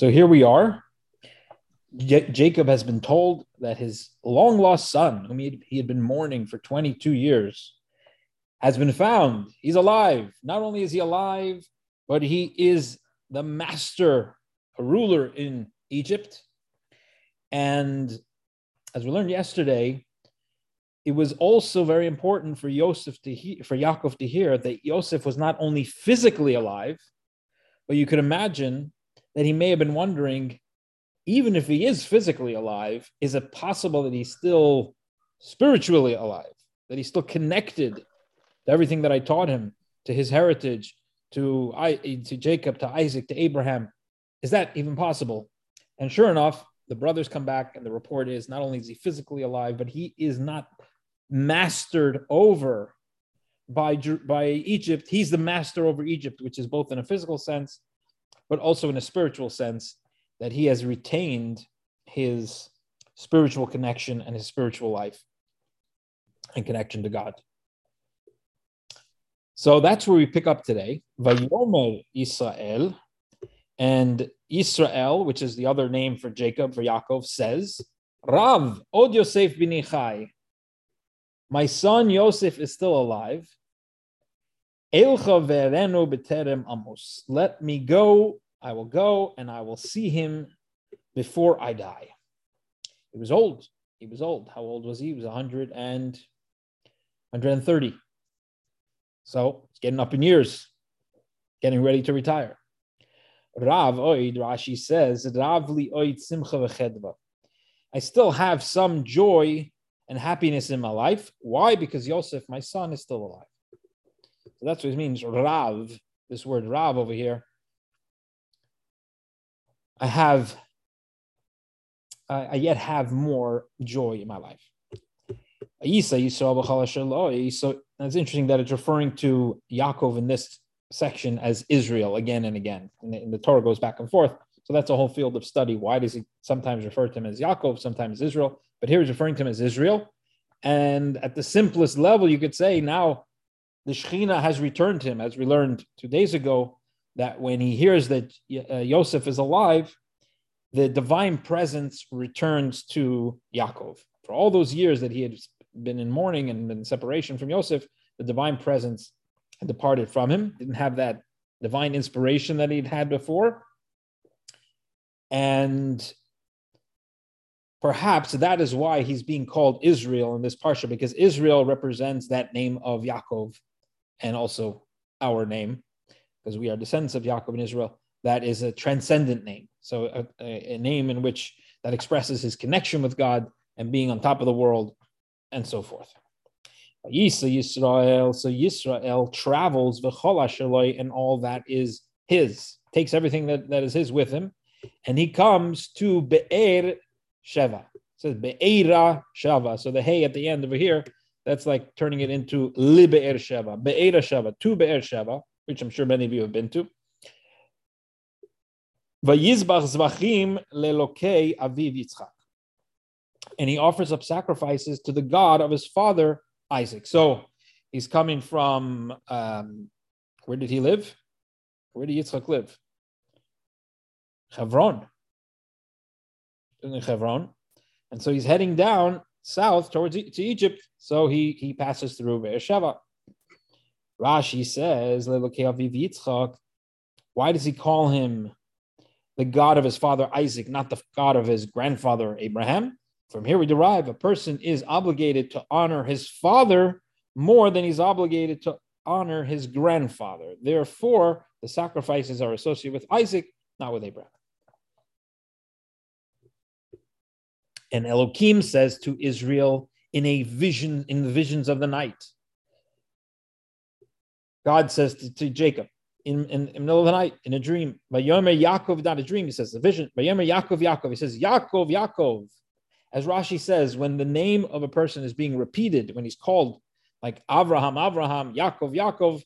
So here we are. J- Jacob has been told that his long lost son, whom he had, been mourning for 22 years, has been found. He's alive. Not only is he alive, but he is the master, a ruler in Egypt. And as we learned yesterday, it was also very important for Yosef to hear, for Yaakov to hear that Yosef was not only physically alive, but you could imagine that he may have been wondering, even if he is physically alive, is it possible that he's still spiritually alive, that he's still connected to everything that I taught him, to his heritage, to I, to Jacob, to Isaac, to Abraham? Is that even possible? And sure enough, the brothers come back, and the report is not only is he physically alive, but he is not mastered over by, by Egypt. He's the master over Egypt, which is both in a physical sense, but also in a spiritual sense, that he has retained his spiritual connection and his spiritual life and connection to God. So that's where we pick up today. Vayomer Israel, and Israel, which is the other name for Jacob, for Yaakov, says, Rav, Od Yosef bin binichai. My son Yosef is still alive. Amos. Let me go. I will go and I will see him before I die. He was old. He was old. How old was he? He was 100 and 130. So it's getting up in years, getting ready to retire. Rav Oid, Rashi says, Rav li Oid simcha v'chedva. I still have some joy and happiness in my life. Why? Because Yosef, my son, is still alive. So that's what it means. Rav, this word Rav over here. I have, I yet have more joy in my life. So it's interesting that it's referring to Yaakov in this section as Israel again and again. And the, and the, Torah goes back and forth. So that's a whole field of study. Why does he sometimes refer to him as Yaakov, sometimes Israel? But here he's referring to him as Israel. And at the simplest level, you could say now the Shekhinah has returned to him, as we learned two days ago, that when he hears that uh, Yosef is alive, the divine presence returns to Yaakov. For all those years that he had been in mourning and in separation from Yosef, the divine presence had departed from him, didn't have that divine inspiration that he'd had before. And perhaps that is why he's being called Israel in this parsha, because Israel represents that name of Yaakov and also our name, because we are descendants of Yaakov and Israel. That is a transcendent name. So a, a, a name in which that expresses his connection with God and being on top of the world and so forth. Yisrael, so Yisrael travels and all that is his, takes everything that, that is his with him, and he comes to Be'er Sheva. It says Be'era Sheva. So the hay at the end over here, that's like turning it into Li Be'er Sheva, Be'era Sheva, to Be'er Sheva, which I'm sure many of you have been to. Vayizbach zvachim lelokei aviv Yitzchak. And he offers up sacrifices to the God of his father Isaac. So he's coming from um, where did he live? Where did Yitzchak live? Hebron. In Hebron. And so he's heading down south towards to Egypt. So he, he passes through Beersheba. Rashi says, why does he call him the God of his father Isaac, not the God of his grandfather Abraham? From here we derive a person is obligated to honor his father more than he's obligated to honor his grandfather. Therefore, the sacrifices are associated with Isaac, not with Abraham. And Elohim says to Israel in a vision, in the visions of the night. God says to, to Jacob in, in, in, the middle of the night in a dream, Vayomer Yaakov, not a dream, he says the vision. Vayomer Yaakov, Yaakov. He says, Yaakov, Yaakov. As Rashi says, when the name of a person is being repeated, when he's called like Avraham, Avraham, Yaakov, Yaakov,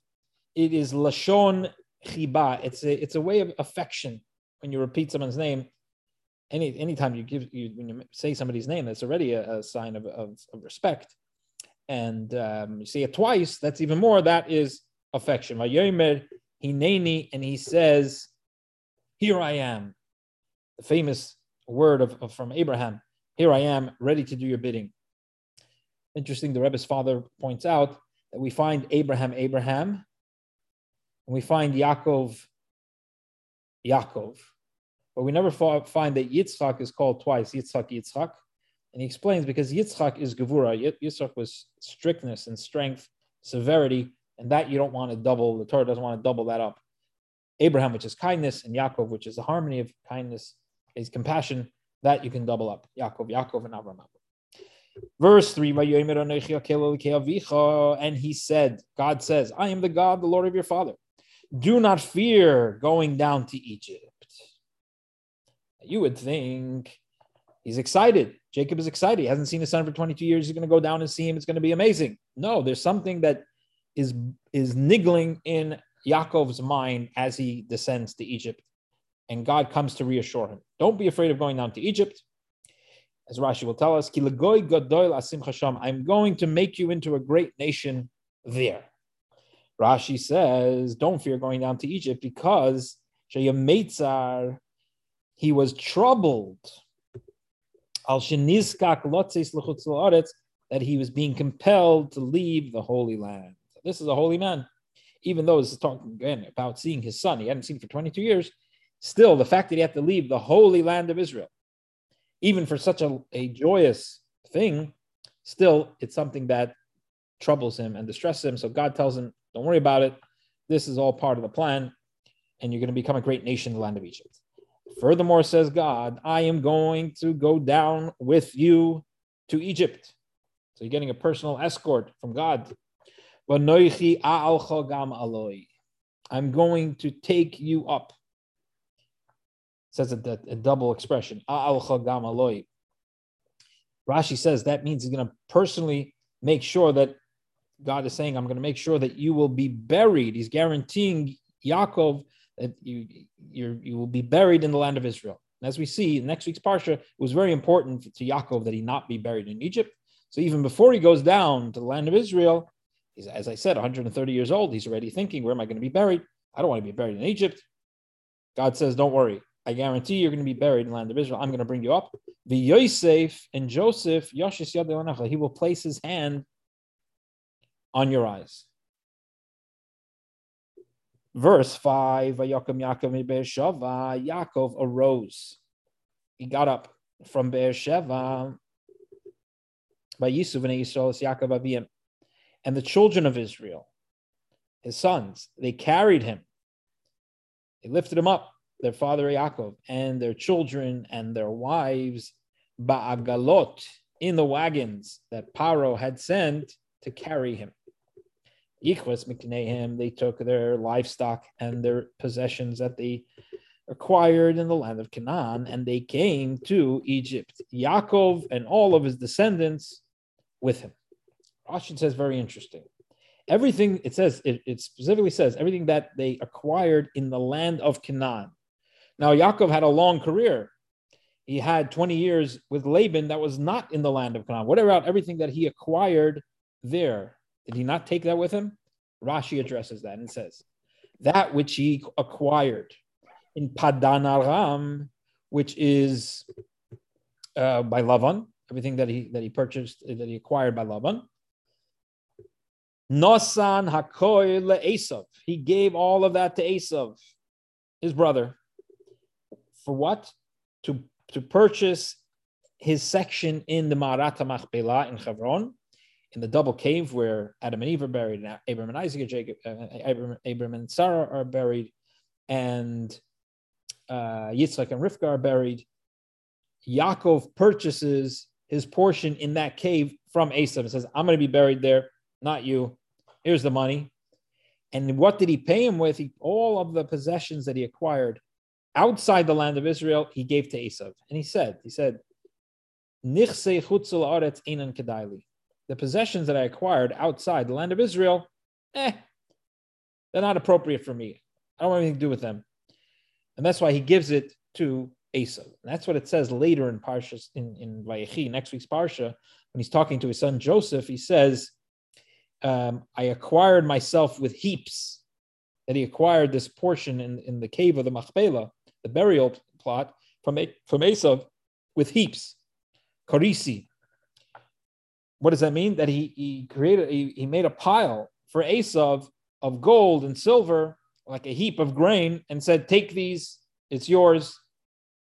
it is Lashon Chiba. It's a, it's a way of affection when you repeat someone's name any anytime you give you when you say somebody's name, that's already a, a sign of, of, of, respect. And um, you say it twice, that's even more. That is affection. Vayomer hineni, and he says, "Here I am." the famous word of, of, from Abraham, here I am, ready to do your bidding. Interesting, the Rebbe's father points out that we find Abraham, Abraham, and we find Yaakov, Yaakov. But we never find that Yitzchak is called twice, Yitzchak, Yitzchak. And he explains because Yitzchak is Gevura. Yitzchak was strictness and strength, severity, and that you don't want to double. The Torah doesn't want to double that up. Abraham, which is kindness, and Yaakov, which is the harmony of kindness, is compassion, that you can double up. Yaakov, Yaakov, and Abraham. Verse 3 And he said, God says, I am the God, the Lord of your father. Do not fear going down to Egypt. You would think he's excited. Jacob is excited. He hasn't seen his son for 22 years. He's going to go down and see him. It's going to be amazing. No, there's something that is, is niggling in Yaakov's mind as he descends to Egypt. And God comes to reassure him. Don't be afraid of going down to Egypt. As Rashi will tell us, I'm going to make you into a great nation there. Rashi says, don't fear going down to Egypt because he was troubled that he was being compelled to leave the Holy Land. This is a holy man. Even though this is talking again about seeing his son, he hadn't seen for 22 years. Still, the fact that he had to leave the holy land of Israel, even for such a, a joyous thing, still it's something that troubles him and distresses him. So God tells him, Don't worry about it. This is all part of the plan, and you're going to become a great nation in the land of Egypt. Furthermore, says God, I am going to go down with you to Egypt. So you're getting a personal escort from God. I'm going to take you up. Says a, a double expression. Rashi says that means he's going to personally make sure that God is saying, I'm going to make sure that you will be buried. He's guaranteeing Yaakov that you you you will be buried in the land of Israel. And as we see in next week's parsha, it was very important to Yaakov that he not be buried in Egypt. So even before he goes down to the land of Israel, he's as I said, 130 years old. He's already thinking, where am I going to be buried? I don't want to be buried in Egypt. God says, don't worry. I guarantee you're going to be buried in the land of Israel. I'm going to bring you up. The Yosef and Joseph, Leonachah, he will place his hand on your eyes. Verse 5 Yaakov Yaakov Yaakov arose. He got up from Beersheba by Yisuf and Yisrael Yaakov Abiyim. And the children of Israel, his sons, they carried him. They lifted him up, their father Yaakov, and their children and their wives, Ba'agalot, in the wagons that Paro had sent to carry him. Miknehem, they took their livestock and their possessions that they acquired in the land of Canaan, and they came to Egypt. Yaakov and all of his descendants with him. Rashi says very interesting. Everything it says, it, it specifically says everything that they acquired in the land of Canaan. Now, Yaakov had a long career. He had 20 years with Laban that was not in the land of Canaan. What about everything that he acquired there? Did he not take that with him? Rashi addresses that and says, that which he acquired in Padan Aram, which is uh, by Lavan, everything that he that he purchased, that he acquired by Lavan. Nosan Hakoy Esav. He gave all of that to Esav, his brother. For what? To, to purchase his section in the Marata Machpelah in Hebron, in the double cave where Adam and Eve are buried, and Abraham and Isaac and Jacob, uh, Abraham, Abraham, and Sarah are buried, and uh, Yitzchak and Rivka are buried. Yaakov purchases his portion in that cave from Esav and says, I'm going to be buried there, not you. Here's the money. And what did he pay him with? He, all of the possessions that he acquired outside the land of Israel, he gave to Esav. And he said, he said, the possessions that I acquired outside the land of Israel, eh, they're not appropriate for me. I don't want anything to do with them. And that's why he gives it to Asa. And that's what it says later in Parsha, in, in Vayechi, next week's Parsha, when he's talking to his son Joseph, he says, um, I acquired myself with heaps. That he acquired this portion in, in the cave of the Machpelah, the burial plot, from, from Esav with heaps. Karisi. What does that mean? That he, he created, he, he made a pile for Esav of gold and silver, like a heap of grain, and said, Take these, it's yours.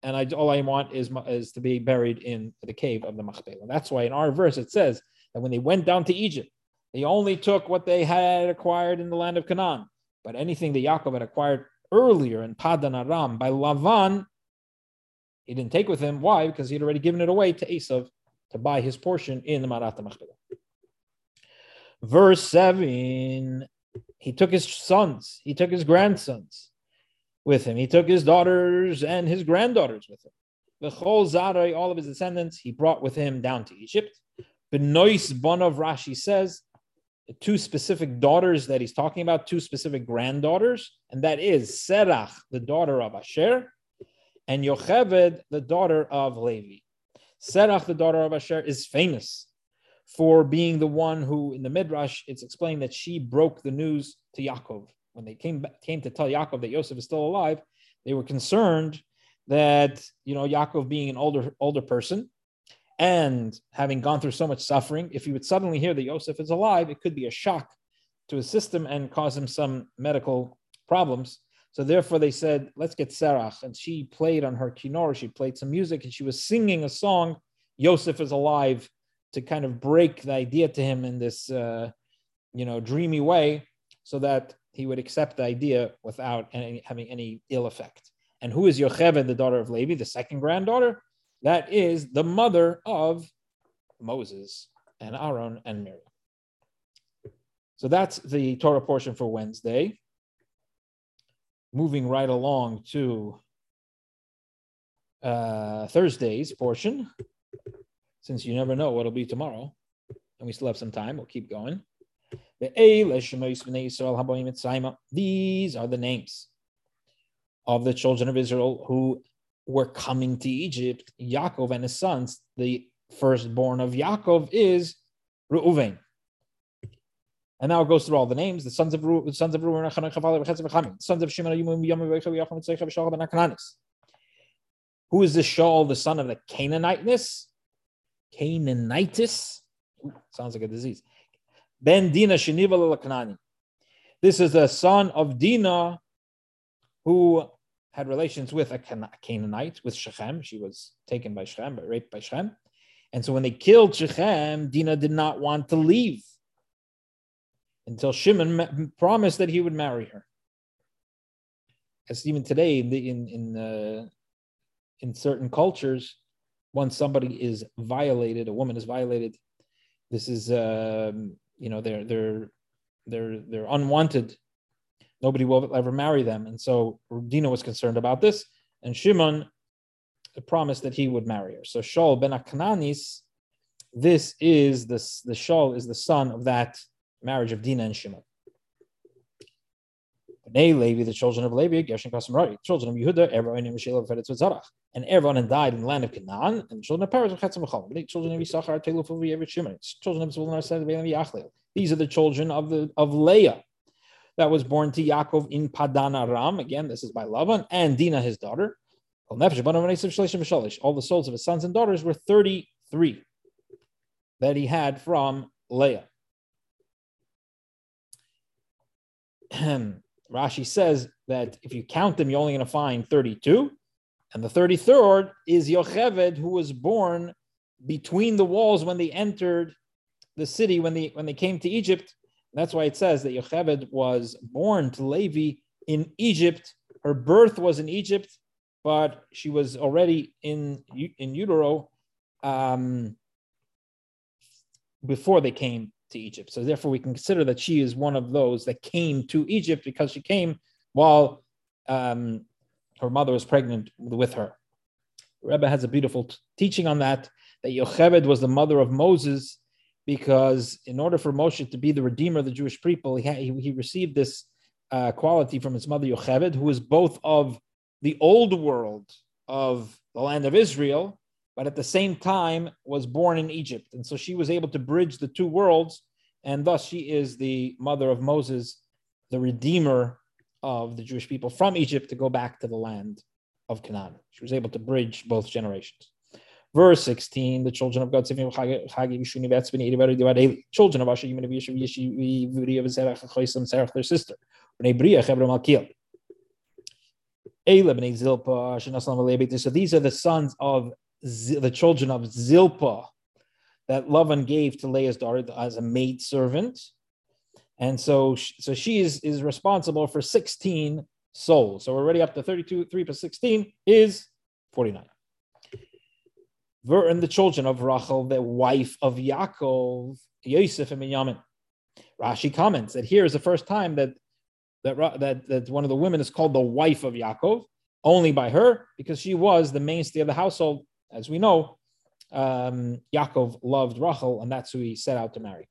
And I, all I want is, is to be buried in the cave of the Machpelah. That's why in our verse it says that when they went down to Egypt, they only took what they had acquired in the land of Canaan. But anything that Yaakov had acquired earlier in Padan Aram by Lavan, he didn't take with him. Why? Because he had already given it away to Esav to buy his portion in the Marat Machpelah. Verse 7 He took his sons, he took his grandsons with him, he took his daughters and his granddaughters with him. The Chol Zarai, all of his descendants, he brought with him down to Egypt. Benois Bonov Rashi says the two specific daughters that he's talking about, two specific granddaughters, and that is Serach, the daughter of Asher, and Yocheved, the daughter of Levi. Serach, the daughter of Asher, is famous for being the one who, in the Midrash, it's explained that she broke the news to Yaakov. When they came, came to tell Yaakov that Yosef is still alive, they were concerned that, you know, Yaakov being an older, older person, and having gone through so much suffering, if he would suddenly hear that Yosef is alive, it could be a shock to his system and cause him some medical problems. So therefore, they said, "Let's get Serach," and she played on her kinor. She played some music, and she was singing a song. Yosef is alive to kind of break the idea to him in this, uh, you know, dreamy way, so that he would accept the idea without any, having any ill effect. And who is Yocheved, the daughter of Levi, the second granddaughter? That is the mother of Moses and Aaron and Miriam. So that's the Torah portion for Wednesday. Moving right along to uh, Thursday's portion, since you never know what'll be tomorrow, and we still have some time, we'll keep going. These are the names of the children of Israel who were coming to Egypt, Yaakov and his sons, the firstborn of Yaakov is Reuven. And now it goes through all the names. The sons of Ru, the sons of Reuven, sons of Shimon, Who is this Shaul, the son of the Canaaniteness? Canaanitis? Sounds like a disease. Ben Dina Sheniva This is the son of Dina, who had relations with a Canaanite, with Shechem. She was taken by Shechem, raped by Shechem. And so when they killed Shechem, Dinah did not want to leave until Shimon promised that he would marry her. As even today, in the, in in, uh, in certain cultures, once somebody is violated, a woman is violated, this is um, you know they're they're they're they're unwanted nobody will ever marry them. And so Dina was concerned about this, and Shimon promised that he would marry her. So Shaul ben Aknanis, this is the, the Shaul is the son of that marriage of Dina and Shimon. Bnei Levi, the children of Levi, Gershon Kasim children of Yehuda, everyone in Mishel Fedetz Zarach, and died in the land of Canaan, and the children of Paris of Chetzim the children of Yisachar, Teluf of Yevet Shimon, children of Zvulun, Arset, Yachleel. These are the children of the of Leah, that was born to Yaakov in Padan Aram. Again, this is by Lavan, and Dina, his daughter. All the souls of his sons and daughters were 33 that he had from Leah. Rashi says that if you count them, you're only going to find 32. And the 33rd is Yocheved, who was born between the walls when they entered the city, when they, when they came to Egypt, that's why it says that Yocheved was born to Levi in Egypt. Her birth was in Egypt, but she was already in in utero um, before they came to Egypt. So therefore, we can consider that she is one of those that came to Egypt because she came while um, her mother was pregnant with her. Rebbe has a beautiful t- teaching on that. That Yocheved was the mother of Moses because in order for Moshe to be the redeemer of the Jewish people, he, he, he received this uh, quality from his mother Yocheved, who was both of the old world of the land of Israel, but at the same time was born in Egypt. And so she was able to bridge the two worlds, and thus she is the mother of Moses, the redeemer of the Jewish people from Egypt to go back to the land of Canaan. She was able to bridge both generations. Verse 16, the children of God, children of Asher, their sister. So these are the sons of the children of Zilpah that Lavan gave to Leah's daughter as a maid servant. And so, so she is, is responsible for 16 souls. So we're already up to 32, 3 plus 16 is 49. Ver And the children of Rachel, the wife of Yaakov, Yosef and Binyamin. Rashi comments that here is the first time that, that, that, that one of the women is called the wife of Yaakov, only by her, because she was the mainstay of the household. As we know, um, Yaakov loved Rachel, and that's who he set out to marry.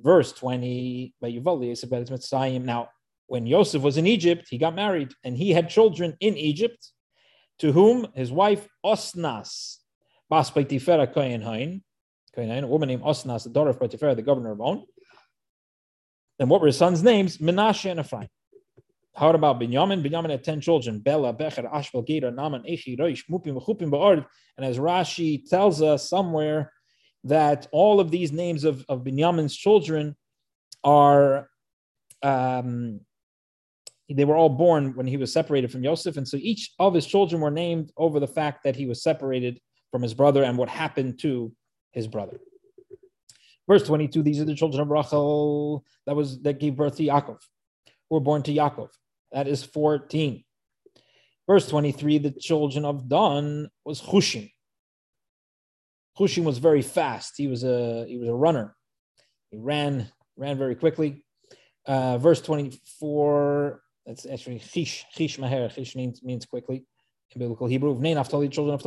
Verse 20, now, when Yosef was in Egypt, he got married, and he had children in Egypt, to whom his wife Osnas, Bas a woman named Osnas, the daughter of Potifera, the governor of On. And what were his sons' names? Menashe and Ephraim. How about Binyamin? Binyamin had 10 children. Bela, Becher, Ashbel, Gera, Naman, Echi, Roish, Mupim, Chupim, Ba'ord. And as Rashi tells us somewhere, that all of these names of, of Binyamin's children are, um, they were all born when he was separated from Yosef. And so each of his children were named over the fact that he was separated from his brother and what happened to his brother. Verse 22, these are the children of Rachel that was that gave birth to Yaakov, who were born to Yaakov. That is 14. Verse 23, the children of Dan was Hushim. Hushim was very fast. He was a he was a runner. He ran ran very quickly. Uh, verse 24, that's actually Chish, Chish Maher. Chish means, means quickly in biblical Hebrew. Children of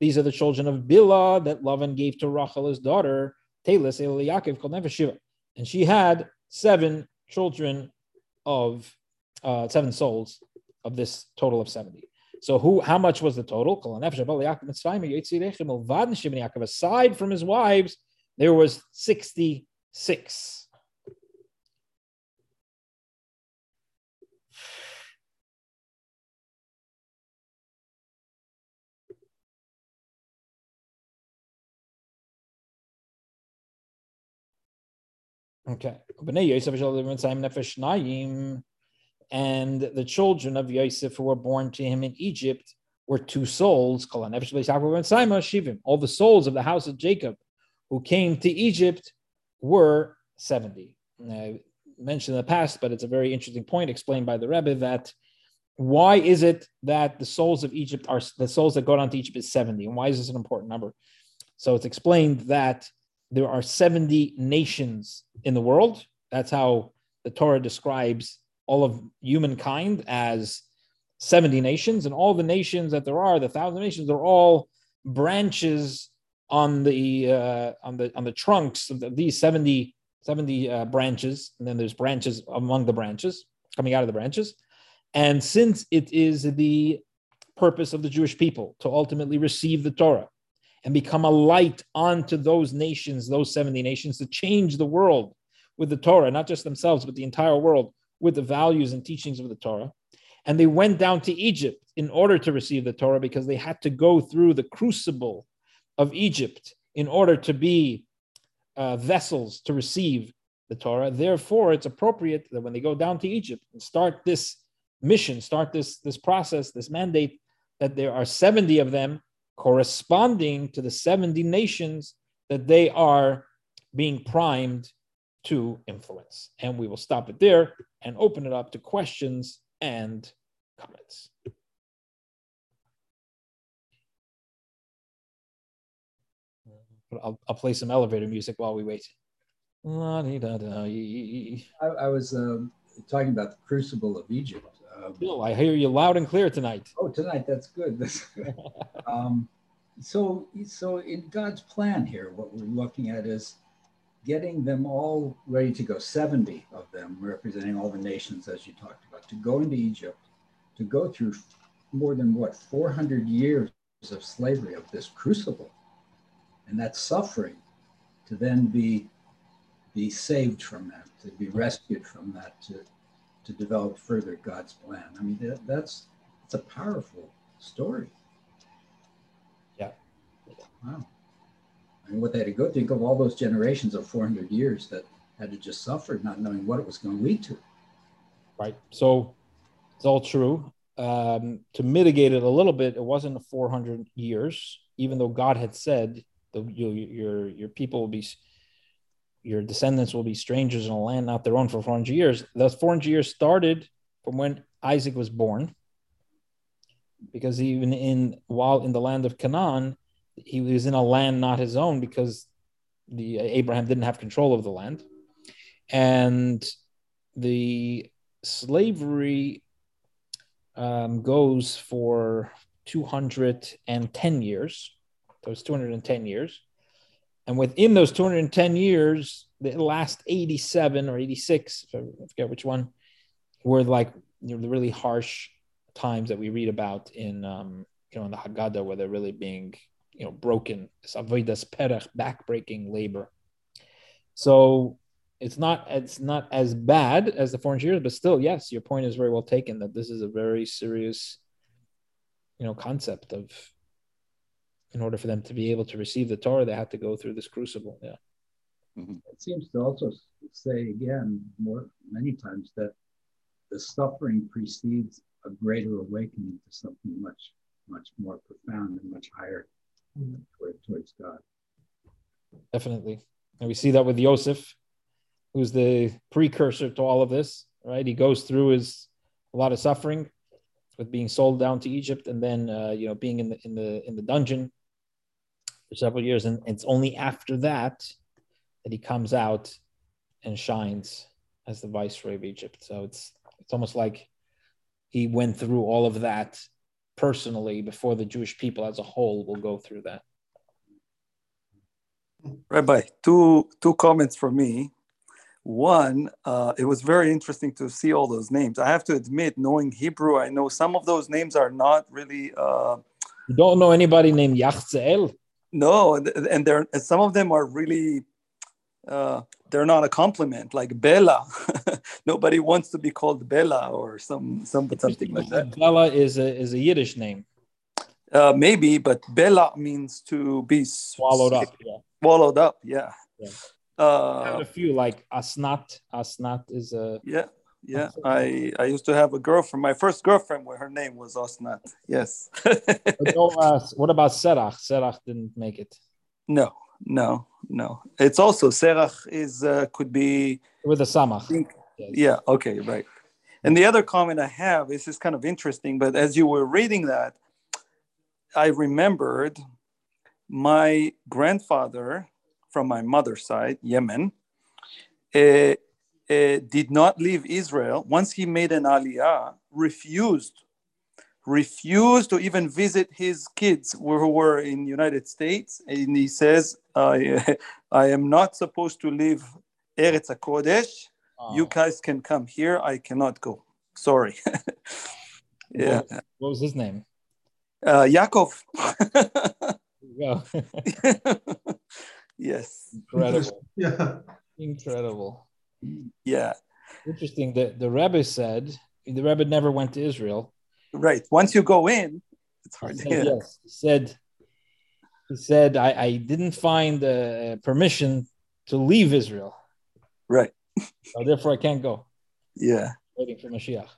These are the children of Bilhah that Lavan gave to Rachel, his daughter, Telis, Yaakov, called Nefesh And she had seven children of uh, seven souls of this total of 70. So who? How much was the total? Aside from his wives, there was 66. Okay. And the children of Yosef who were born to him in Egypt were two souls. All the souls of the house of Jacob who came to Egypt were 70. I mentioned in the past, but it's a very interesting point explained by the Rebbe that why is it that the souls of Egypt are the souls that go down to Egypt is 70? And why is this an important number? So it's explained that there are 70 nations in the world. That's how the Torah describes all of humankind as 70 nations, and all the nations that there are, the thousand nations, are all branches on the uh, on the on the trunks of these 70, 70 uh, branches, and then there's branches among the branches coming out of the branches. And since it is the purpose of the Jewish people to ultimately receive the Torah and become a light onto those nations, those 70 nations, to change the world with the Torah, not just themselves, but the entire world with the values and teachings of the Torah. And they went down to Egypt in order to receive the Torah because they had to go through the crucible of Egypt in order to be uh, vessels to receive the Torah. Therefore, it's appropriate that when they go down to Egypt and start this mission, start this, this process, this mandate, that there are 70 of them corresponding to the 70 nations that they are being primed to influence. And we will stop it there and open it up to questions and comments. I'll, I'll play some elevator music while we wait. I, I was um, talking about the crucible of Egypt. Um, Bill, I hear you loud and clear tonight. Oh, tonight, that's good. That's good. um, so, so in God's plan here, what we're looking at is getting them all ready to go, 70 of them representing all the nations, as you talked about, to go into Egypt, to go through more than what, 400 years of slavery, of this crucible, and that suffering, to then be, be saved from that, to be rescued from that, to, to develop further God's plan. I mean, that, that's It's a powerful story. Yeah. Wow. Mean, what they had to go think of all those generations of 400 years that had to just suffer, not knowing what it was going to lead to. Right. So it's all true. Um, to mitigate it a little bit, it wasn't 400 years, even though God had said the, your, your, your people will be, your descendants will be strangers in a land not their own for 400 years. Those 400 years started from when Isaac was born. Because even in while in the land of Canaan, he was in a land not his own because the Abraham didn't have control of the land, and the slavery um, goes for 210 years. Those 210 years. And within those 210 years, the last 87 or 86, I forget which one, were like you know, the really harsh times that we read about in um, you know in the Haggadah where they're really being you know broken this avodas perech backbreaking labor. So it's not it's not as bad as the 400 years but still yes your point is very well taken that this is a very serious you know concept of in order for them to be able to receive the torah they have to go through this crucible yeah. Mm-hmm. it seems to also say again more many times that the suffering precedes a greater awakening to something much much more profound and much higher toward, towards God. Definitely. And we see that with Yosef, who's the precursor to all of this, right? He goes through his a lot of suffering with being sold down to Egypt and then uh, you know being in the in the in the dungeon for several years. And it's only after that that he comes out and shines as the viceroy of Egypt. So it's it's almost like he went through all of that personally before the Jewish people as a whole will go through that. Rabbi, two two comments from me. One, uh, it was very interesting to see all those names. I have to admit, knowing Hebrew, I know some of those names are not really. Uh, you don't know anybody named Yachzeel? No, and they're some of them are really uh, they're not a compliment like Bella. Nobody wants to be called Bella or some, some something like that. Bella is a is a Yiddish name. Uh, maybe, but Bella means to be swallowed up. Yeah. Swallowed up. Yeah. yeah. Uh, I have a few like Asnat. Asnat is a yeah. Yeah, I, I used to have a girlfriend. My first girlfriend, where her name was Asnat. Yes. uh, what about Serach? Serach didn't make it. No, no, no. It's also Serach is uh, could be with a samach. Yeah. Okay. Right. And the other comment I have is is kind of interesting, but as you were reading that, I remembered my grandfather from my mother's side, Yemen, uh, uh, did not leave Israel. Once he made an aliyah, refused refused to even visit his kids who were in United States. And he says, I, I am not supposed to leave Eretz HaKodesh. Oh. You guys can come here. I cannot go. Sorry. yeah. What, what, was his name? Uh, Yaakov. yeah. yes. Incredible. Yeah. Incredible. Yeah. Interesting. The, the Rebbe said, the Rebbe never went to Israel right. Once you go in, it's hard. He said, yes. He said, he said, I, I didn't find uh, permission to leave Israel. Right. so therefore, I can't go. Yeah. Waiting for Mashiach,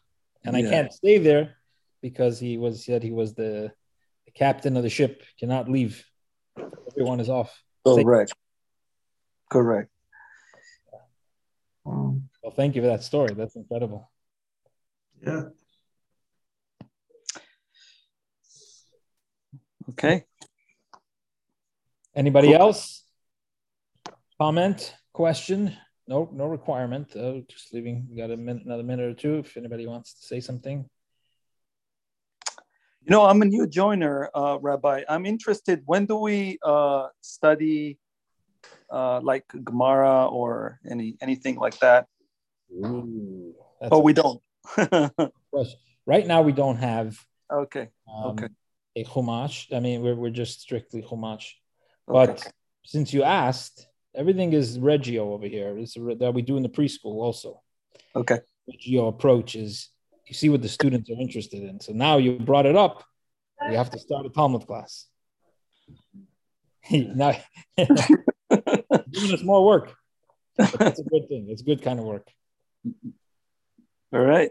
and yeah. I can't stay there because he was said he was the, the captain of the ship. Cannot leave. Everyone is off. Oh, right. Correct. Well, thank you for that story. That's incredible. Yeah. Okay. Anybody else? Comment, question? No, no requirement. Oh, just leaving. We got a minute, another minute or two. If anybody wants to say something. You know, I'm a new joiner, uh, Rabbi. I'm interested. When do we uh, study, uh, like Gemara or any anything like that? Ooh, oh, we don't. right now, we don't have. Okay. Um, okay a Chumash. I mean, we're, we're just strictly Chumash. Okay. But since you asked, everything is Reggio over here. It's that we do in the preschool also. Okay. Reggio approach is you see what the students are interested in. So now you brought it up. We have to start a Talmud class. now giving us more work. But that's a good thing. It's good kind of work. All right.